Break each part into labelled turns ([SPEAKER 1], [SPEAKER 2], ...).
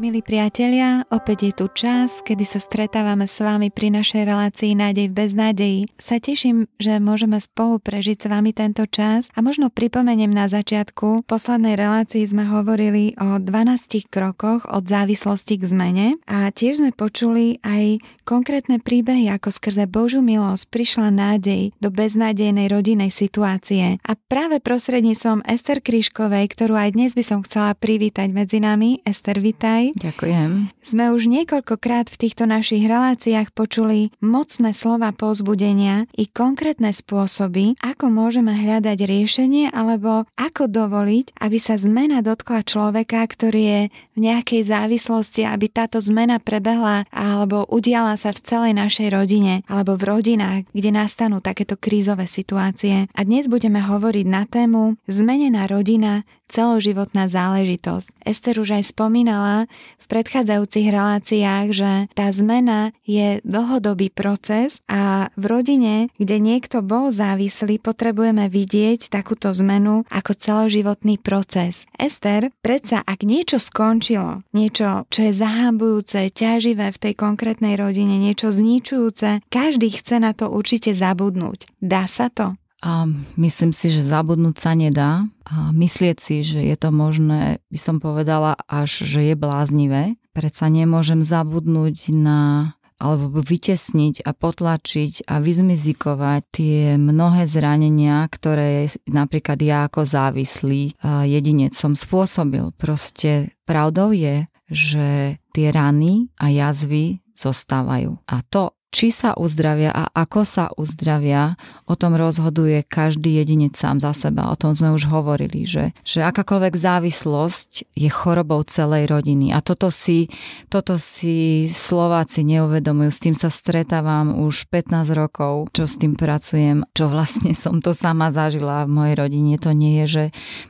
[SPEAKER 1] Milí priatelia, opäť je tu čas, kedy sa stretávame s vami pri našej relácii Nádej v beznádeji. Sa teším, že môžeme spolu prežiť s vami tento čas a možno pripomeniem na začiatku. V poslednej relácii sme hovorili o 12 krokoch od závislosti k zmene a tiež sme počuli aj konkrétne príbehy, ako skrze Božiu milosť prišla nádej do beznádejnej rodinnej situácie. A práve prostredníctvom Ester Kryškovej, ktorú aj dnes by som chcela privítať medzi nami. Ester, vitaj.
[SPEAKER 2] Ďakujem.
[SPEAKER 1] Sme už niekoľkokrát v týchto našich reláciách počuli mocné slova pozbudenia i konkrétne spôsoby, ako môžeme hľadať riešenie alebo ako dovoliť, aby sa zmena dotkla človeka, ktorý je v nejakej závislosti, aby táto zmena prebehla alebo udiala sa v celej našej rodine alebo v rodinách, kde nastanú takéto krízové situácie. A dnes budeme hovoriť na tému Zmenená rodina celoživotná záležitosť. Ester už aj spomínala v predchádzajúcich reláciách, že tá zmena je dlhodobý proces a v rodine, kde niekto bol závislý, potrebujeme vidieť takúto zmenu ako celoživotný proces. Ester, predsa ak niečo skončilo, niečo, čo je zahambujúce, ťaživé v tej konkrétnej rodine, niečo zničujúce, každý chce na to určite zabudnúť. Dá sa to?
[SPEAKER 2] A myslím si, že zabudnúť sa nedá. A myslieť si, že je to možné, by som povedala až, že je bláznivé. Predsa nemôžem zabudnúť na alebo vytesniť a potlačiť a vyzmizikovať tie mnohé zranenia, ktoré napríklad ja ako závislý jedinec som spôsobil. Proste pravdou je, že tie rany a jazvy zostávajú. A to, či sa uzdravia a ako sa uzdravia, o tom rozhoduje každý jedinec sám za seba. O tom sme už hovorili, že, že akákoľvek závislosť je chorobou celej rodiny. A toto si, toto si Slováci neuvedomujú. S tým sa stretávam už 15 rokov, čo s tým pracujem, čo vlastne som to sama zažila v mojej rodine. To nie je, že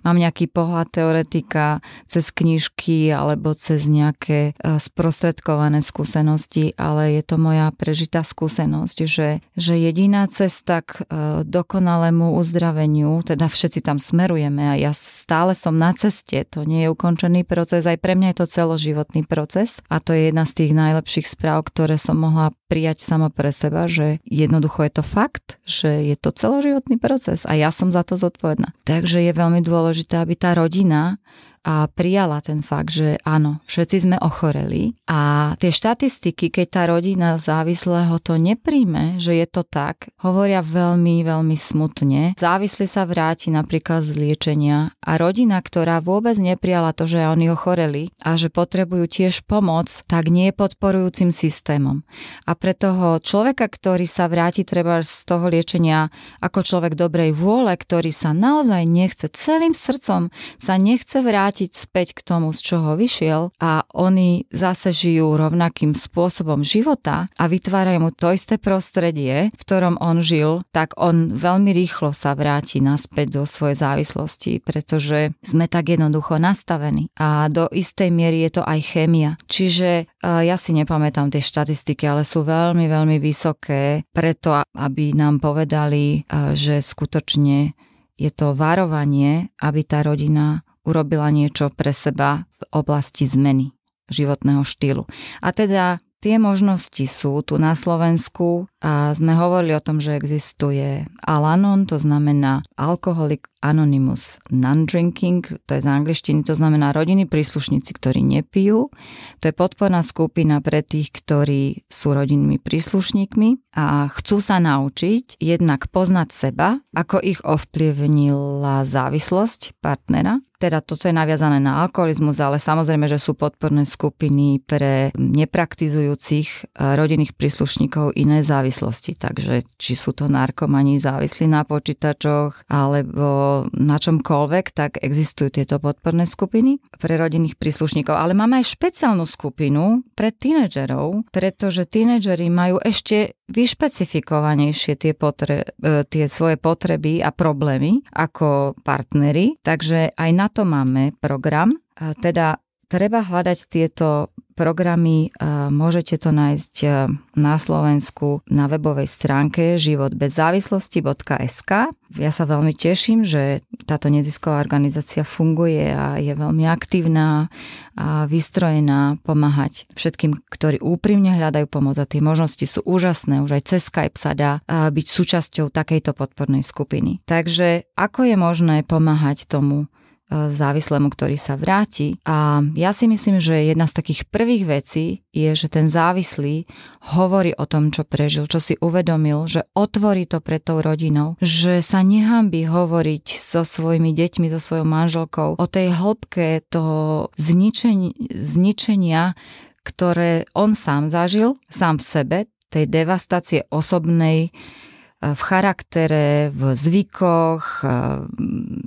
[SPEAKER 2] mám nejaký pohľad teoretika cez knižky alebo cez nejaké eh, sprostredkované skúsenosti, ale je to moja prežitá dôležitá skúsenosť, že, že jediná cesta k e, dokonalému uzdraveniu, teda všetci tam smerujeme a ja stále som na ceste, to nie je ukončený proces, aj pre mňa je to celoživotný proces a to je jedna z tých najlepších správ, ktoré som mohla prijať sama pre seba, že jednoducho je to fakt, že je to celoživotný proces a ja som za to zodpovedná. Takže je veľmi dôležité, aby tá rodina a prijala ten fakt, že áno, všetci sme ochoreli a tie štatistiky, keď tá rodina závislého to nepríjme, že je to tak, hovoria veľmi, veľmi smutne. Závislý sa vráti napríklad z liečenia a rodina, ktorá vôbec neprijala to, že oni ochoreli a že potrebujú tiež pomoc, tak nie je podporujúcim systémom. A pre toho človeka, ktorý sa vráti treba z toho liečenia ako človek dobrej vôle, ktorý sa naozaj nechce, celým srdcom sa nechce vrátiť vrátiť späť k tomu, z čoho vyšiel a oni zase žijú rovnakým spôsobom života a vytvárajú mu to isté prostredie, v ktorom on žil, tak on veľmi rýchlo sa vráti naspäť do svojej závislosti, pretože sme tak jednoducho nastavení a do istej miery je to aj chémia. Čiže e, ja si nepamätám tie štatistiky, ale sú veľmi, veľmi vysoké preto, aby nám povedali, e, že skutočne je to varovanie, aby tá rodina urobila niečo pre seba v oblasti zmeny životného štýlu. A teda tie možnosti sú tu na Slovensku a sme hovorili o tom, že existuje Alanon, to znamená Alcoholic Anonymous Non-Drinking, to je z angličtiny, to znamená rodiny príslušníci, ktorí nepijú. To je podporná skupina pre tých, ktorí sú rodinnými príslušníkmi a chcú sa naučiť jednak poznať seba, ako ich ovplyvnila závislosť partnera teda toto je naviazané na alkoholizmus, ale samozrejme, že sú podporné skupiny pre nepraktizujúcich eh, rodinných príslušníkov iné závislosti. Takže či sú to narkomani závislí na počítačoch alebo na čomkoľvek, tak existujú tieto podporné skupiny pre rodinných príslušníkov. Ale máme aj špeciálnu skupinu pre tínedžerov, pretože tínedžeri majú ešte vyšpecifikovanejšie tie, potre- eh, tie svoje potreby a problémy ako partnery, takže aj na to máme program. Teda treba hľadať tieto programy, môžete to nájsť na Slovensku na webovej stránke životbezzávislosti.sk. Ja sa veľmi teším, že táto nezisková organizácia funguje a je veľmi aktívna a vystrojená pomáhať všetkým, ktorí úprimne hľadajú pomoc a tie možnosti sú úžasné. Už aj cez Skype sa dá byť súčasťou takejto podpornej skupiny. Takže ako je možné pomáhať tomu závislému, ktorý sa vráti. A ja si myslím, že jedna z takých prvých vecí je, že ten závislý hovorí o tom, čo prežil, čo si uvedomil, že otvorí to pred tou rodinou, že sa nehambí hovoriť so svojimi deťmi, so svojou manželkou o tej hĺbke toho zničenia, zničenia ktoré on sám zažil, sám v sebe, tej devastácie osobnej, v charaktere, v zvykoch,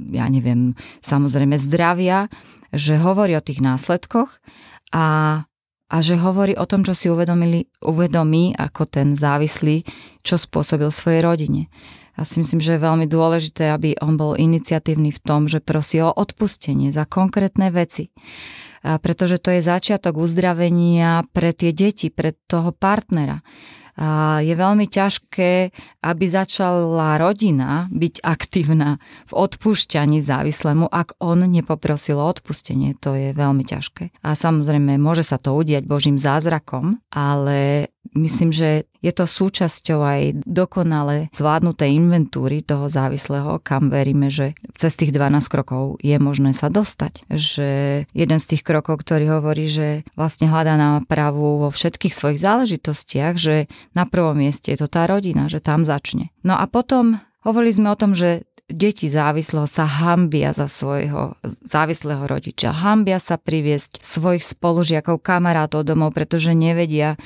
[SPEAKER 2] ja neviem, samozrejme zdravia, že hovorí o tých následkoch a, a že hovorí o tom, čo si uvedomili, uvedomí ako ten závislý, čo spôsobil svojej rodine. Ja si myslím, že je veľmi dôležité, aby on bol iniciatívny v tom, že prosí o odpustenie za konkrétne veci. A pretože to je začiatok uzdravenia pre tie deti, pre toho partnera je veľmi ťažké, aby začala rodina byť aktívna v odpúšťaní závislému, ak on nepoprosil o odpustenie. To je veľmi ťažké. A samozrejme, môže sa to udiať Božím zázrakom, ale myslím, že je to súčasťou aj dokonale zvládnutej inventúry toho závislého, kam veríme, že cez tých 12 krokov je možné sa dostať. Že jeden z tých krokov, ktorý hovorí, že vlastne hľadá nápravu vo všetkých svojich záležitostiach, že na prvom mieste je to tá rodina, že tam začne. No a potom hovorili sme o tom, že deti závislého sa hambia za svojho závislého rodiča. Hambia sa priviesť svojich spolužiakov, kamarátov domov, pretože nevedia,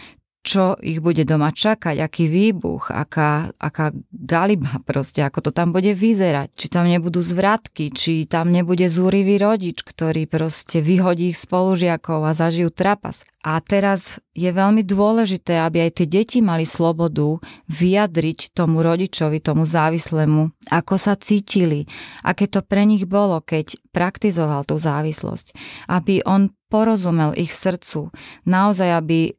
[SPEAKER 2] čo ich bude doma čakať, aký výbuch, aká, aká galiba proste, ako to tam bude vyzerať, či tam nebudú zvratky, či tam nebude zúrivý rodič, ktorý proste vyhodí ich spolužiakov a zažijú trapas. A teraz je veľmi dôležité, aby aj tie deti mali slobodu vyjadriť tomu rodičovi, tomu závislému, ako sa cítili, aké to pre nich bolo, keď praktizoval tú závislosť. Aby on porozumel ich srdcu, naozaj, aby e,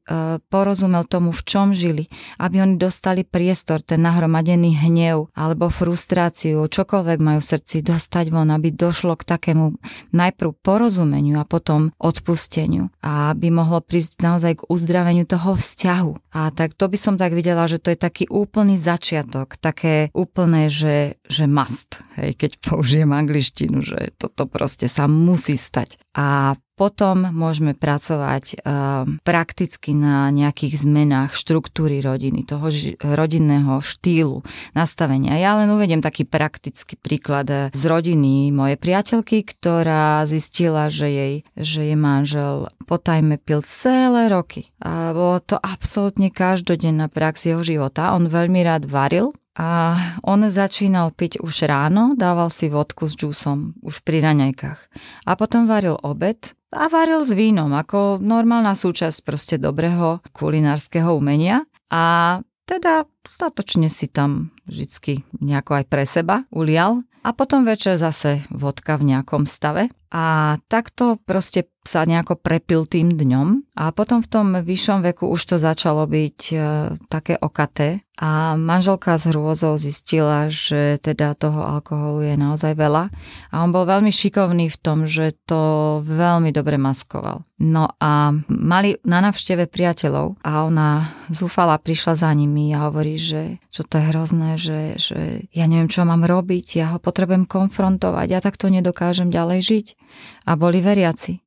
[SPEAKER 2] porozumel tomu, v čom žili, aby oni dostali priestor, ten nahromadený hnev alebo frustráciu, čokoľvek majú v srdci, dostať von, aby došlo k takému najprv porozumeniu a potom odpusteniu. A aby mohlo prísť naozaj k uzdraveniu toho vzťahu. A tak to by som tak videla, že to je taký úplný začiatok, také úplné, že, že must, hej, keď použijem angličtinu, že toto proste sa musí stať. A potom môžeme pracovať uh, prakticky na nejakých zmenách štruktúry rodiny, toho ži- rodinného štýlu, nastavenia. Ja len uvediem taký praktický príklad eh, z rodiny mojej priateľky, ktorá zistila, že jej, že jej manžel potajme pil celé roky. A bolo to absolútne každodenná prax jeho života. On veľmi rád varil, a on začínal piť už ráno, dával si vodku s džúsom, už pri raňajkách. A potom varil obed a varil s vínom, ako normálna súčasť proste dobrého kulinárskeho umenia. A teda statočne si tam vždy nejako aj pre seba ulial. A potom večer zase vodka v nejakom stave. A takto proste sa nejako prepil tým dňom a potom v tom vyššom veku už to začalo byť e, také okaté a manželka s hrôzou zistila, že teda toho alkoholu je naozaj veľa a on bol veľmi šikovný v tom, že to veľmi dobre maskoval. No a mali na navšteve priateľov a ona zúfala, prišla za nimi a hovorí, že, že to je hrozné, že, že ja neviem, čo mám robiť, ja ho potrebujem konfrontovať, ja takto nedokážem ďalej žiť. A boli veriaci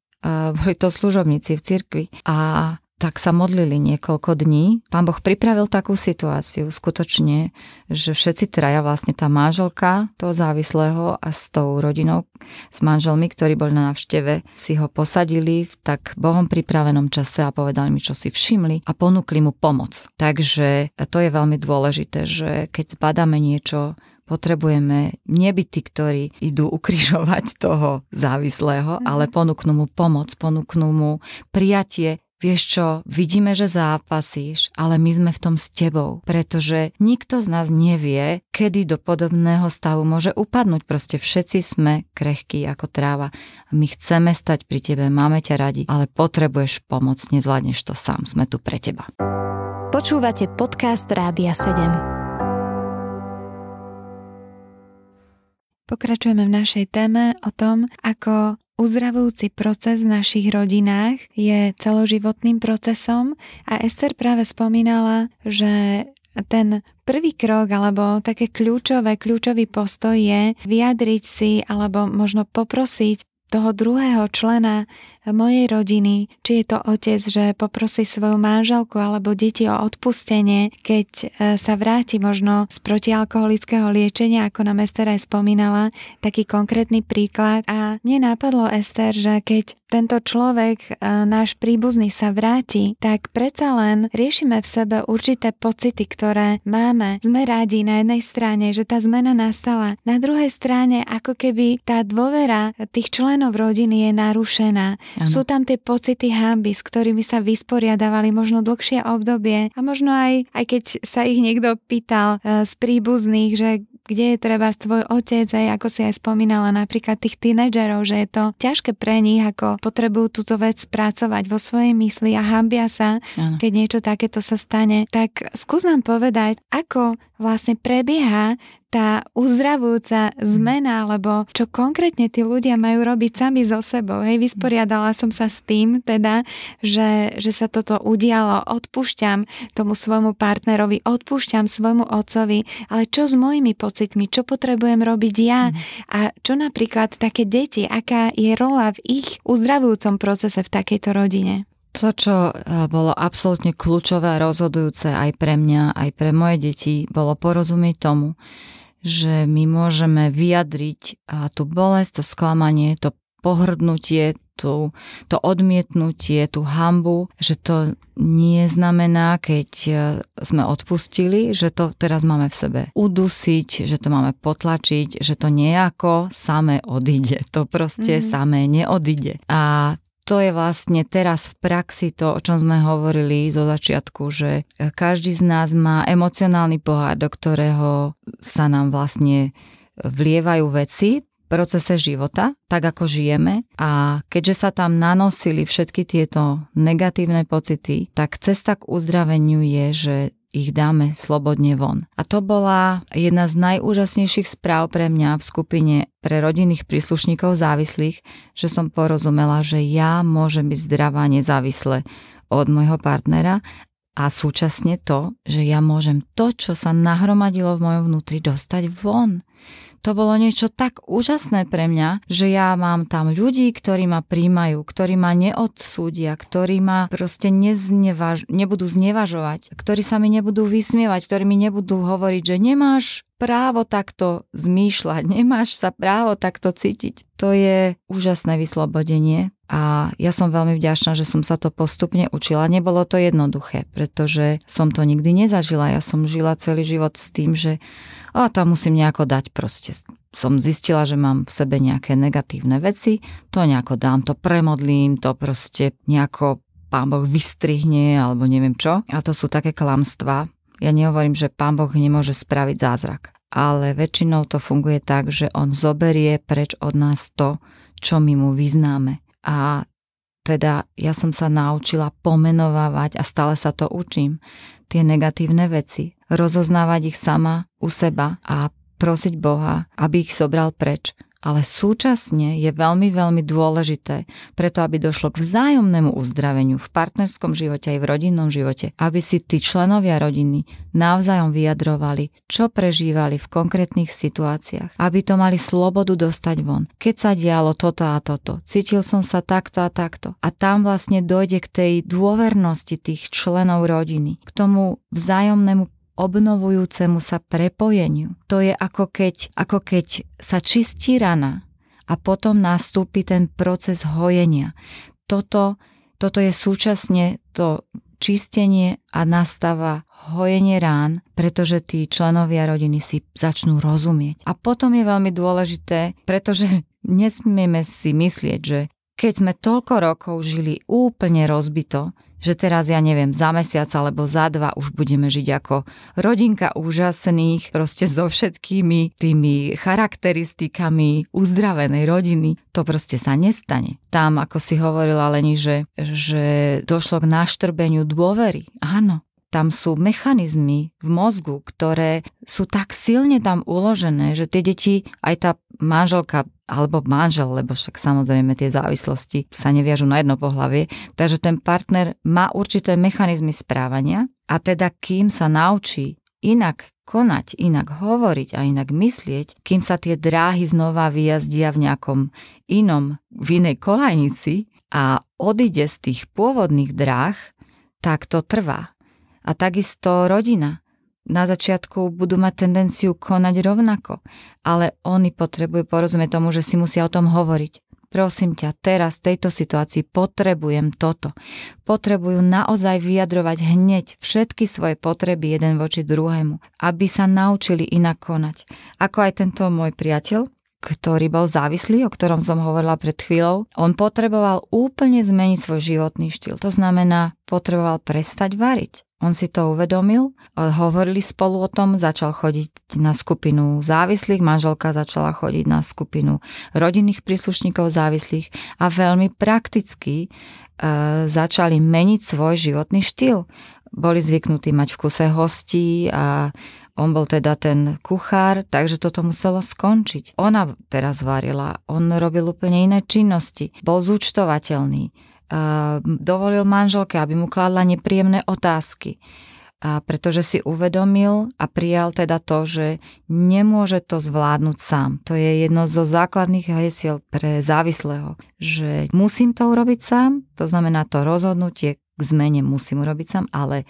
[SPEAKER 2] boli to služobníci v cirkvi a tak sa modlili niekoľko dní. Pán Boh pripravil takú situáciu skutočne, že všetci traja, vlastne tá manželka toho závislého a s tou rodinou, s manželmi, ktorí boli na navšteve, si ho posadili v tak Bohom pripravenom čase a povedali mi, čo si všimli a ponúkli mu pomoc. Takže to je veľmi dôležité, že keď zbadáme niečo, potrebujeme nebyť tí, ktorí idú ukrižovať toho závislého, mm. ale ponúknú mu pomoc, ponúknú mu prijatie vieš čo, vidíme, že zápasíš, ale my sme v tom s tebou, pretože nikto z nás nevie, kedy do podobného stavu môže upadnúť. Proste všetci sme krehkí ako tráva. My chceme stať pri tebe, máme ťa radi, ale potrebuješ pomoc, nezvládneš to sám, sme tu pre teba.
[SPEAKER 3] Počúvate podcast Rádia 7.
[SPEAKER 1] Pokračujeme v našej téme o tom, ako uzdravujúci proces v našich rodinách je celoživotným procesom a Ester práve spomínala, že ten prvý krok alebo také kľúčové, kľúčový postoj je vyjadriť si alebo možno poprosiť toho druhého člena mojej rodiny, či je to otec, že poprosí svoju manželku alebo deti o odpustenie, keď e, sa vráti možno z protialkoholického liečenia, ako nám Ester aj spomínala, taký konkrétny príklad. A mne napadlo, Ester, že keď tento človek, e, náš príbuzný sa vráti, tak predsa len riešime v sebe určité pocity, ktoré máme. Sme rádi na jednej strane, že tá zmena nastala. Na druhej strane, ako keby tá dôvera tých členov rodiny je narušená. Ano. Sú tam tie pocity hamby, s ktorými sa vysporiadavali možno dlhšie obdobie a možno aj, aj keď sa ich niekto pýtal uh, z príbuzných, že kde je treba tvoj otec, aj ako si aj spomínala napríklad tých tínedžerov, že je to ťažké pre nich, ako potrebujú túto vec spracovať vo svojej mysli a hambia sa, ano. keď niečo takéto sa stane. Tak skús nám povedať, ako vlastne prebieha tá uzdravujúca zmena, alebo čo konkrétne tí ľudia majú robiť sami so sebou. Hej, vysporiadala som sa s tým teda, že, že sa toto udialo, odpúšťam tomu svojmu partnerovi, odpúšťam svojmu otcovi, ale čo s mojimi pocitmi, čo potrebujem robiť ja a čo napríklad také deti, aká je rola v ich uzdravujúcom procese v takejto rodine?
[SPEAKER 2] To, čo e, bolo absolútne kľúčové a rozhodujúce aj pre mňa, aj pre moje deti, bolo porozumieť tomu, že my môžeme vyjadriť tú bolesť, to sklamanie, to pohrdnutie, tú, to odmietnutie, tú hambu, že to nie znamená, keď e, sme odpustili, že to teraz máme v sebe udusiť, že to máme potlačiť, že to nejako samé odíde. To proste mm-hmm. samé neodíde. A to je vlastne teraz v praxi to, o čom sme hovorili zo začiatku, že každý z nás má emocionálny pohár, do ktorého sa nám vlastne vlievajú veci procese života, tak ako žijeme. A keďže sa tam nanosili všetky tieto negatívne pocity, tak cesta k uzdraveniu je, že ich dáme slobodne von. A to bola jedna z najúžasnejších správ pre mňa v skupine pre rodinných príslušníkov závislých, že som porozumela, že ja môžem byť zdravá nezávisle od môjho partnera a súčasne to, že ja môžem to, čo sa nahromadilo v mojom vnútri, dostať von to bolo niečo tak úžasné pre mňa, že ja mám tam ľudí, ktorí ma príjmajú, ktorí ma neodsúdia, ktorí ma proste neznevaž- nebudú znevažovať, ktorí sa mi nebudú vysmievať, ktorí mi nebudú hovoriť, že nemáš právo takto zmýšľať, nemáš sa právo takto cítiť. To je úžasné vyslobodenie a ja som veľmi vďačná, že som sa to postupne učila. Nebolo to jednoduché, pretože som to nikdy nezažila. Ja som žila celý život s tým, že a tam musím nejako dať proste. Som zistila, že mám v sebe nejaké negatívne veci, to nejako dám, to premodlím, to proste nejako pán Boh vystrihne alebo neviem čo. A to sú také klamstvá, ja nehovorím, že pán Boh nemôže spraviť zázrak, ale väčšinou to funguje tak, že on zoberie preč od nás to, čo my mu vyznáme. A teda ja som sa naučila pomenovávať a stále sa to učím, tie negatívne veci, rozoznávať ich sama u seba a prosiť Boha, aby ich zobral preč ale súčasne je veľmi, veľmi dôležité, preto aby došlo k vzájomnému uzdraveniu v partnerskom živote aj v rodinnom živote, aby si tí členovia rodiny navzájom vyjadrovali, čo prežívali v konkrétnych situáciách, aby to mali slobodu dostať von. Keď sa dialo toto a toto, cítil som sa takto a takto. A tam vlastne dojde k tej dôvernosti tých členov rodiny, k tomu vzájomnému obnovujúcemu sa prepojeniu. To je ako keď, ako keď sa čistí rana a potom nastúpi ten proces hojenia. Toto, toto je súčasne to čistenie a nastáva hojenie rán, pretože tí členovia rodiny si začnú rozumieť. A potom je veľmi dôležité, pretože nesmieme si myslieť, že keď sme toľko rokov žili úplne rozbito, že teraz ja neviem, za mesiac alebo za dva už budeme žiť ako rodinka úžasných, proste so všetkými tými charakteristikami uzdravenej rodiny. To proste sa nestane. Tam, ako si hovorila Leni, že, že došlo k naštrbeniu dôvery. Áno, tam sú mechanizmy v mozgu, ktoré sú tak silne tam uložené, že tie deti, aj tá manželka alebo manžel, lebo však samozrejme tie závislosti sa neviažu na jedno pohlavie, takže ten partner má určité mechanizmy správania a teda kým sa naučí inak konať, inak hovoriť a inak myslieť, kým sa tie dráhy znova vyjazdia v nejakom inom, v inej kolajnici a odíde z tých pôvodných dráh, tak to trvá. A takisto rodina. Na začiatku budú mať tendenciu konať rovnako, ale oni potrebujú porozumieť tomu, že si musia o tom hovoriť. Prosím ťa, teraz v tejto situácii potrebujem toto. Potrebujú naozaj vyjadrovať hneď všetky svoje potreby jeden voči druhému, aby sa naučili inak konať. Ako aj tento môj priateľ, ktorý bol závislý, o ktorom som hovorila pred chvíľou, on potreboval úplne zmeniť svoj životný štýl. To znamená, potreboval prestať variť. On si to uvedomil, hovorili spolu o tom, začal chodiť na skupinu závislých, manželka začala chodiť na skupinu rodinných príslušníkov závislých a veľmi prakticky e, začali meniť svoj životný štýl. Boli zvyknutí mať v kuse hostí a on bol teda ten kuchár, takže toto muselo skončiť. Ona teraz varila, on robil úplne iné činnosti, bol zúčtovateľný dovolil manželke, aby mu kladla nepríjemné otázky. A pretože si uvedomil a prijal teda to, že nemôže to zvládnuť sám. To je jedno zo základných hesiel pre závislého, že musím to urobiť sám, to znamená to rozhodnutie k zmene musím urobiť sám, ale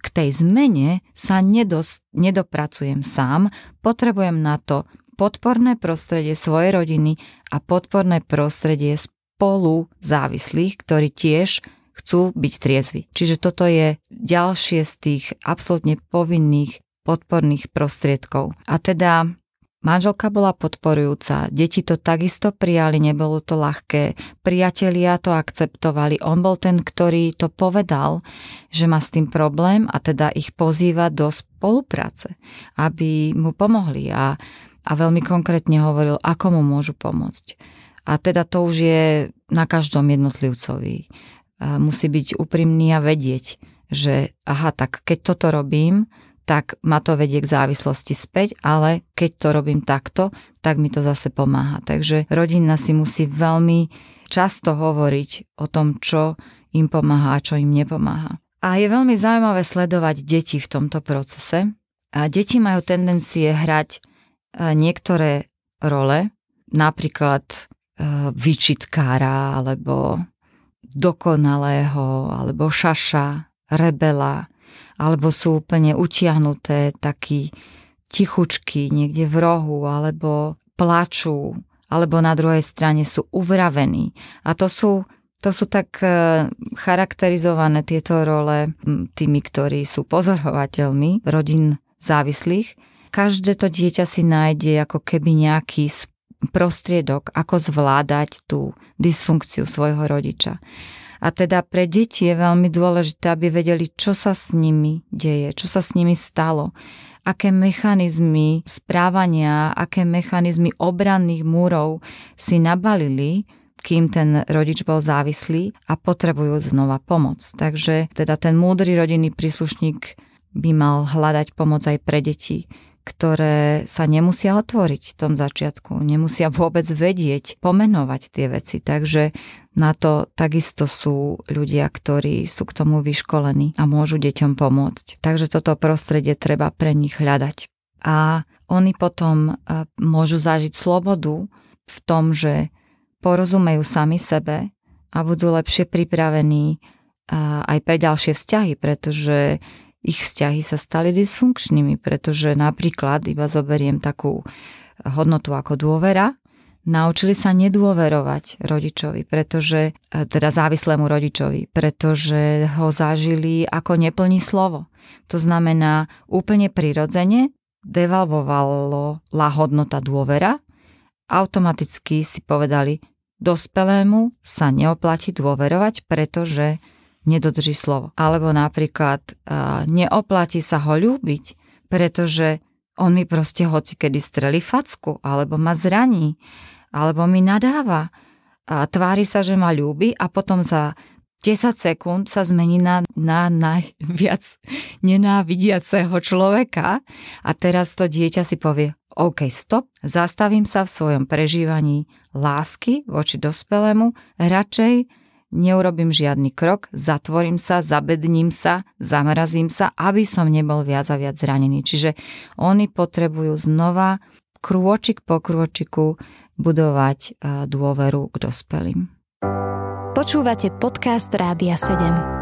[SPEAKER 2] k tej zmene sa nedos, nedopracujem sám, potrebujem na to podporné prostredie svojej rodiny a podporné prostredie spolu závislých, ktorí tiež chcú byť triezvi. Čiže toto je ďalšie z tých absolútne povinných podporných prostriedkov. A teda Manželka bola podporujúca, deti to takisto prijali, nebolo to ľahké, priatelia to akceptovali, on bol ten, ktorý to povedal, že má s tým problém a teda ich pozýva do spolupráce, aby mu pomohli a, a veľmi konkrétne hovoril, ako mu môžu pomôcť. A teda to už je na každom jednotlivcovi. Musí byť úprimný a vedieť, že aha, tak keď toto robím, tak ma to vedie k závislosti späť, ale keď to robím takto, tak mi to zase pomáha. Takže rodina si musí veľmi často hovoriť o tom, čo im pomáha a čo im nepomáha. A je veľmi zaujímavé sledovať deti v tomto procese. A deti majú tendencie hrať e, niektoré role, napríklad vyčitkára alebo dokonalého alebo šaša, rebela alebo sú úplne utiahnuté taký tichučky niekde v rohu alebo plačú alebo na druhej strane sú uvravení. A to sú, to sú tak eh, charakterizované tieto role tými, ktorí sú pozorovateľmi rodín závislých. Každé to dieťa si nájde ako keby nejaký prostriedok, ako zvládať tú dysfunkciu svojho rodiča. A teda pre deti je veľmi dôležité, aby vedeli, čo sa s nimi deje, čo sa s nimi stalo, aké mechanizmy správania, aké mechanizmy obranných múrov si nabalili, kým ten rodič bol závislý a potrebujú znova pomoc. Takže teda ten múdry rodinný príslušník by mal hľadať pomoc aj pre deti ktoré sa nemusia otvoriť v tom začiatku, nemusia vôbec vedieť, pomenovať tie veci. Takže na to takisto sú ľudia, ktorí sú k tomu vyškolení a môžu deťom pomôcť. Takže toto prostredie treba pre nich hľadať. A oni potom e, môžu zažiť slobodu v tom, že porozumejú sami sebe a budú lepšie pripravení e, aj pre ďalšie vzťahy, pretože ich vzťahy sa stali dysfunkčnými, pretože napríklad, iba zoberiem takú hodnotu ako dôvera, naučili sa nedôverovať rodičovi, pretože, e, teda závislému rodičovi, pretože ho zažili ako neplní slovo. To znamená, úplne prirodzene devalvovalo la hodnota dôvera, automaticky si povedali, dospelému sa neoplatí dôverovať, pretože nedodrží slovo. Alebo napríklad uh, neoplatí sa ho ľúbiť, pretože on mi proste hoci kedy strelí facku, alebo ma zraní, alebo mi nadáva. A tvári sa, že ma ľúbi a potom za 10 sekúnd sa zmení na, na najviac nenávidiaceho človeka a teraz to dieťa si povie, OK, stop, zastavím sa v svojom prežívaní lásky voči dospelému, radšej neurobím žiadny krok, zatvorím sa, zabedním sa, zamrazím sa, aby som nebol viac a viac zranený. Čiže oni potrebujú znova krôčik po krôčiku budovať e, dôveru k dospelým.
[SPEAKER 3] Počúvate podcast Rádia 7.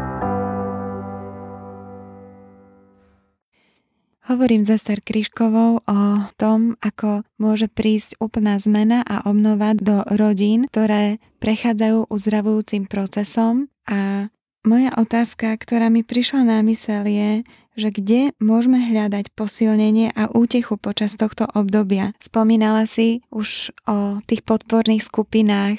[SPEAKER 1] Hovorím za Star Kryškovou o tom, ako môže prísť úplná zmena a obnova do rodín, ktoré prechádzajú uzdravujúcim procesom. A moja otázka, ktorá mi prišla na mysel je, že kde môžeme hľadať posilnenie a útechu počas tohto obdobia. Spomínala si už o tých podporných skupinách,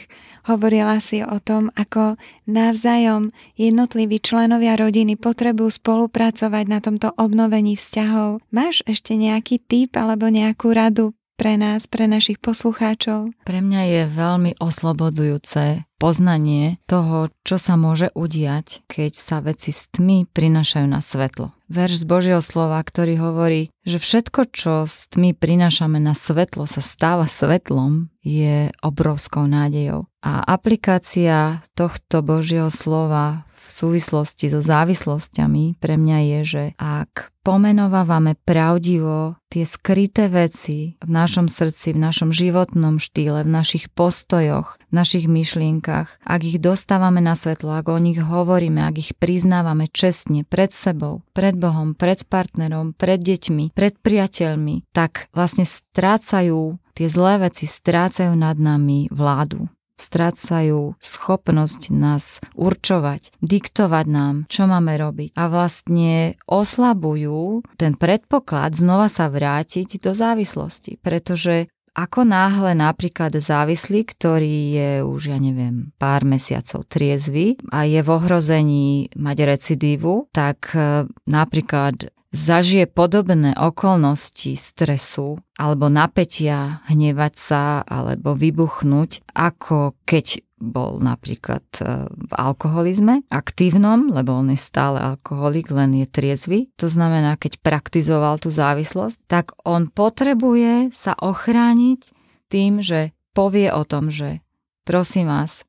[SPEAKER 1] hovorila si o tom, ako navzájom jednotliví členovia rodiny potrebujú spolupracovať na tomto obnovení vzťahov. Máš ešte nejaký tip alebo nejakú radu pre nás, pre našich poslucháčov?
[SPEAKER 2] Pre mňa je veľmi oslobodzujúce poznanie toho, čo sa môže udiať, keď sa veci s tmy prinašajú na svetlo. Verš z Božieho slova, ktorý hovorí, že všetko, čo s tmy prinášame na svetlo, sa stáva svetlom, je obrovskou nádejou. A aplikácia tohto Božieho slova v súvislosti so závislosťami pre mňa je, že ak pomenovávame pravdivo tie skryté veci v našom srdci, v našom životnom štýle, v našich postojoch, v našich myšlienkach, ak ich dostávame na svetlo, ak o nich hovoríme, ak ich priznávame čestne pred sebou, pred Bohom, pred partnerom, pred deťmi, pred priateľmi, tak vlastne strácajú tie zlé veci, strácajú nad nami vládu. Strácajú schopnosť nás určovať, diktovať nám, čo máme robiť. A vlastne oslabujú ten predpoklad znova sa vrátiť do závislosti, pretože ako náhle napríklad závislý, ktorý je už, ja neviem, pár mesiacov triezvy a je v ohrození mať recidívu, tak e, napríklad zažije podobné okolnosti stresu alebo napätia, hnevať sa alebo vybuchnúť, ako keď bol napríklad e, v alkoholizme aktívnom, lebo on je stále alkoholik, len je triezvy. To znamená, keď praktizoval tú závislosť, tak on potrebuje sa ochrániť tým, že povie o tom, že prosím vás,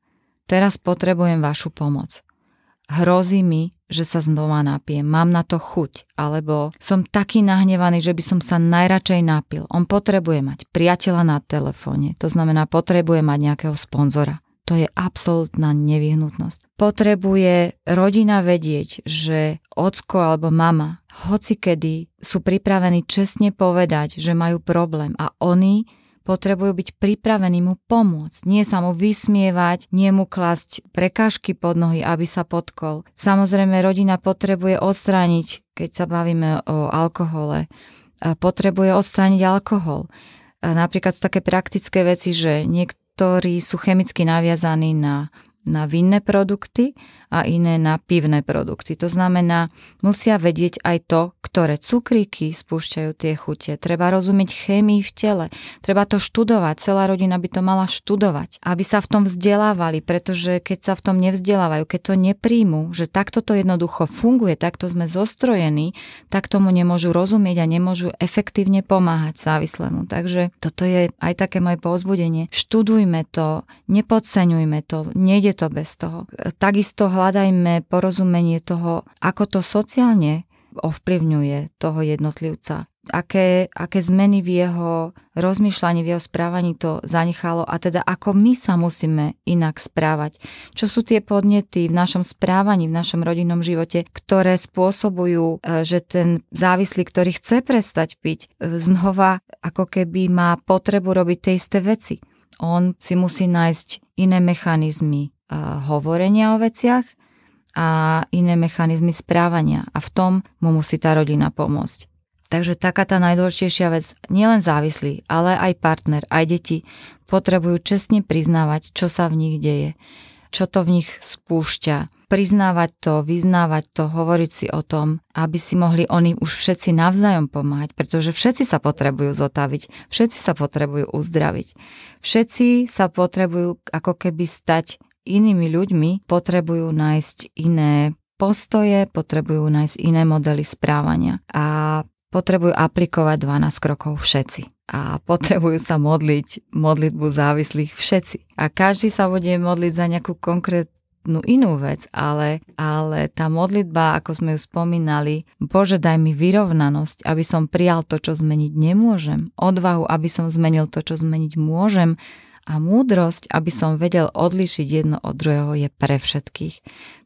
[SPEAKER 2] teraz potrebujem vašu pomoc hrozí mi, že sa znova napijem, mám na to chuť, alebo som taký nahnevaný, že by som sa najradšej napil. On potrebuje mať priateľa na telefóne, to znamená potrebuje mať nejakého sponzora. To je absolútna nevyhnutnosť. Potrebuje rodina vedieť, že ocko alebo mama hoci kedy sú pripravení čestne povedať, že majú problém a oni potrebujú byť pripravení mu pomôcť, nie sa mu vysmievať, nie mu klasť prekážky pod nohy, aby sa potkol. Samozrejme, rodina potrebuje odstrániť, keď sa bavíme o alkohole, potrebuje odstrániť alkohol. Napríklad sú také praktické veci, že niektorí sú chemicky naviazaní na na vinné produkty a iné na pivné produkty. To znamená, musia vedieť aj to, ktoré cukríky spúšťajú tie chute. Treba rozumieť chémii v tele. Treba to študovať. Celá rodina by to mala študovať, aby sa v tom vzdelávali, pretože keď sa v tom nevzdelávajú, keď to nepríjmu, že takto to jednoducho funguje, takto sme zostrojení, tak tomu nemôžu rozumieť a nemôžu efektívne pomáhať závislému. Takže toto je aj také moje povzbudenie. Študujme to, nepodceňujme to, nejde to bez toho. Takisto hľadajme porozumenie toho, ako to sociálne ovplyvňuje toho jednotlivca. Aké, aké zmeny v jeho rozmýšľaní, v jeho správaní to zanechalo a teda ako my sa musíme inak správať. Čo sú tie podnety v našom správaní, v našom rodinnom živote, ktoré spôsobujú, e, že ten závislý, ktorý chce prestať piť, e, znova ako keby má potrebu robiť tie isté veci. On si musí nájsť iné mechanizmy, hovorenia o veciach a iné mechanizmy správania. A v tom mu musí tá rodina pomôcť. Takže taká tá najdôležitejšia vec, nielen závislí, ale aj partner, aj deti potrebujú čestne priznávať, čo sa v nich deje, čo to v nich spúšťa, priznávať to, vyznávať to, hovoriť si o tom, aby si mohli oni už všetci navzájom pomáhať, pretože všetci sa potrebujú zotaviť, všetci sa potrebujú uzdraviť. Všetci sa potrebujú ako keby stať inými ľuďmi, potrebujú nájsť iné postoje, potrebujú nájsť iné modely správania a potrebujú aplikovať 12 krokov všetci. A potrebujú sa modliť modlitbu závislých všetci. A každý sa bude modliť za nejakú konkrétnu inú vec, ale, ale tá modlitba, ako sme ju spomínali, Bože, daj mi vyrovnanosť, aby som prijal to, čo zmeniť nemôžem, odvahu, aby som zmenil to, čo zmeniť môžem a múdrosť, aby som vedel odlišiť jedno od druhého, je pre všetkých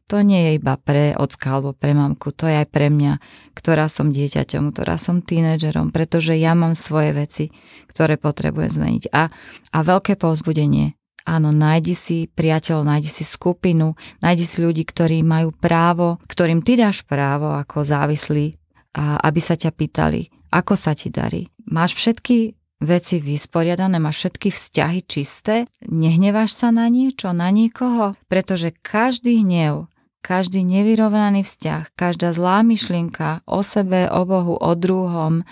[SPEAKER 2] to nie je iba pre ocka alebo pre mamku, to je aj pre mňa, ktorá som dieťaťom, ktorá som tínedžerom, pretože ja mám svoje veci, ktoré potrebujem zmeniť. A, a veľké povzbudenie. Áno, nájdi si priateľov, nájdi si skupinu, nájdi si ľudí, ktorí majú právo, ktorým ty dáš právo ako závislí, a aby sa ťa pýtali, ako sa ti darí. Máš všetky veci vysporiadané, máš všetky vzťahy čisté, nehneváš sa na niečo, na nikoho, pretože každý hnev, každý nevyrovnaný vzťah, každá zlá myšlienka o sebe, o Bohu, o druhom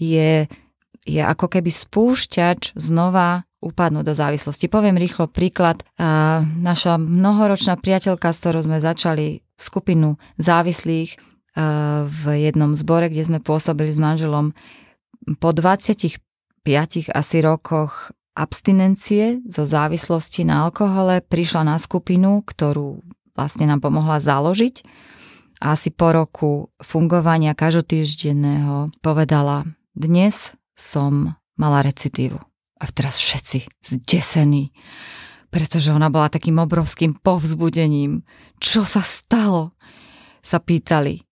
[SPEAKER 2] je, je ako keby spúšťač znova upadnúť do závislosti. Poviem rýchlo príklad. Naša mnohoročná priateľka, s ktorou sme začali skupinu závislých v jednom zbore, kde sme pôsobili s manželom, po 25 asi rokoch abstinencie zo závislosti na alkohole prišla na skupinu, ktorú vlastne nám pomohla založiť. A asi po roku fungovania každotýždenného povedala, dnes som mala recitívu. A teraz všetci zdesení, pretože ona bola takým obrovským povzbudením. Čo sa stalo? Sa pýtali.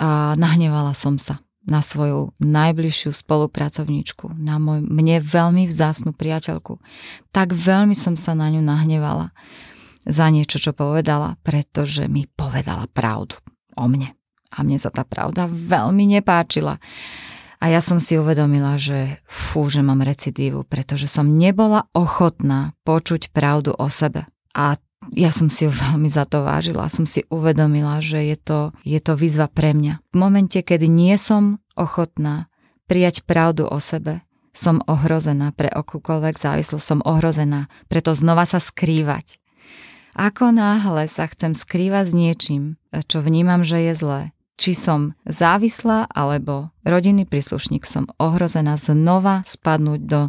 [SPEAKER 2] A nahnevala som sa na svoju najbližšiu spolupracovníčku, na môj, mne veľmi vzácnú priateľku. Tak veľmi som sa na ňu nahnevala za niečo, čo povedala, pretože mi povedala pravdu o mne. A mne sa tá pravda veľmi nepáčila. A ja som si uvedomila, že fú, že mám recidívu, pretože som nebola ochotná počuť pravdu o sebe. A ja som si ju veľmi za to vážila. Som si uvedomila, že je to, je to výzva pre mňa. V momente, kedy nie som ochotná prijať pravdu o sebe, som ohrozená pre akúkoľvek závislosť, som ohrozená, preto znova sa skrývať. Ako náhle sa chcem skrývať s niečím, čo vnímam, že je zlé, či som závislá alebo rodinný príslušník, som ohrozená znova spadnúť do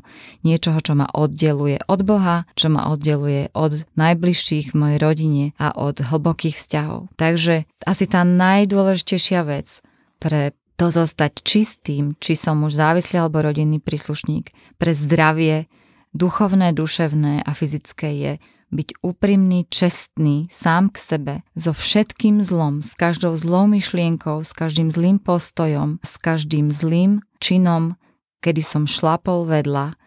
[SPEAKER 2] niečoho, čo ma oddeluje od Boha, čo ma oddeluje od najbližších v mojej rodine a od hlbokých vzťahov. Takže asi tá najdôležitejšia vec pre to zostať čistým, či som už závislý alebo rodinný príslušník, pre zdravie, duchovné, duševné a fyzické je byť úprimný, čestný, sám k sebe, so všetkým zlom, s každou zlou myšlienkou, s každým zlým postojom, s každým zlým činom, kedy som šlapol vedľa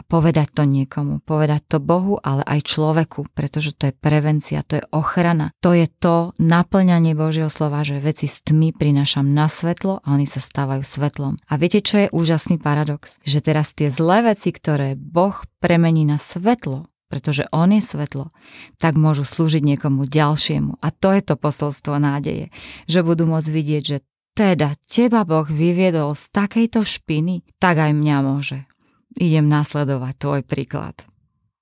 [SPEAKER 2] a povedať to niekomu, povedať to Bohu, ale aj človeku, pretože to je prevencia, to je ochrana. To je to naplňanie Božieho slova, že veci s tmy prinášam na svetlo a oni sa stávajú svetlom. A viete, čo je úžasný paradox? Že teraz tie zlé veci, ktoré Boh premení na svetlo, pretože on je svetlo, tak môžu slúžiť niekomu ďalšiemu. A to je to posolstvo nádeje, že budú môcť vidieť, že teda teba Boh vyviedol z takejto špiny, tak aj mňa môže. Idem nasledovať tvoj príklad.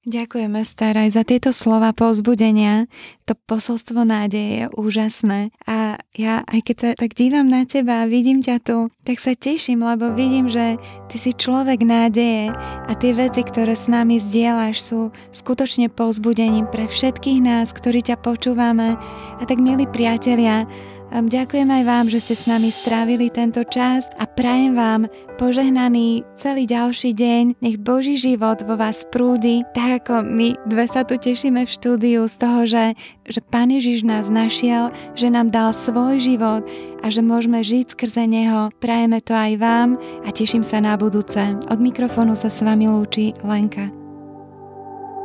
[SPEAKER 1] Ďakujeme, Staraj, za tieto slova povzbudenia. To posolstvo nádeje je úžasné. A ja, aj keď sa tak dívam na teba a vidím ťa tu, tak sa teším, lebo vidím, že ty si človek nádeje a tie veci, ktoré s nami zdieľaš, sú skutočne povzbudením pre všetkých nás, ktorí ťa počúvame. A tak, milí priatelia, Ďakujem aj vám, že ste s nami strávili tento čas a prajem vám požehnaný celý ďalší deň. Nech Boží život vo vás prúdi, tak ako my dve sa tu tešíme v štúdiu z toho, že, že Pán Ježiš nás našiel, že nám dal svoj život a že môžeme žiť skrze Neho. Prajeme to aj vám a teším sa na budúce. Od mikrofónu sa s vami lúči Lenka.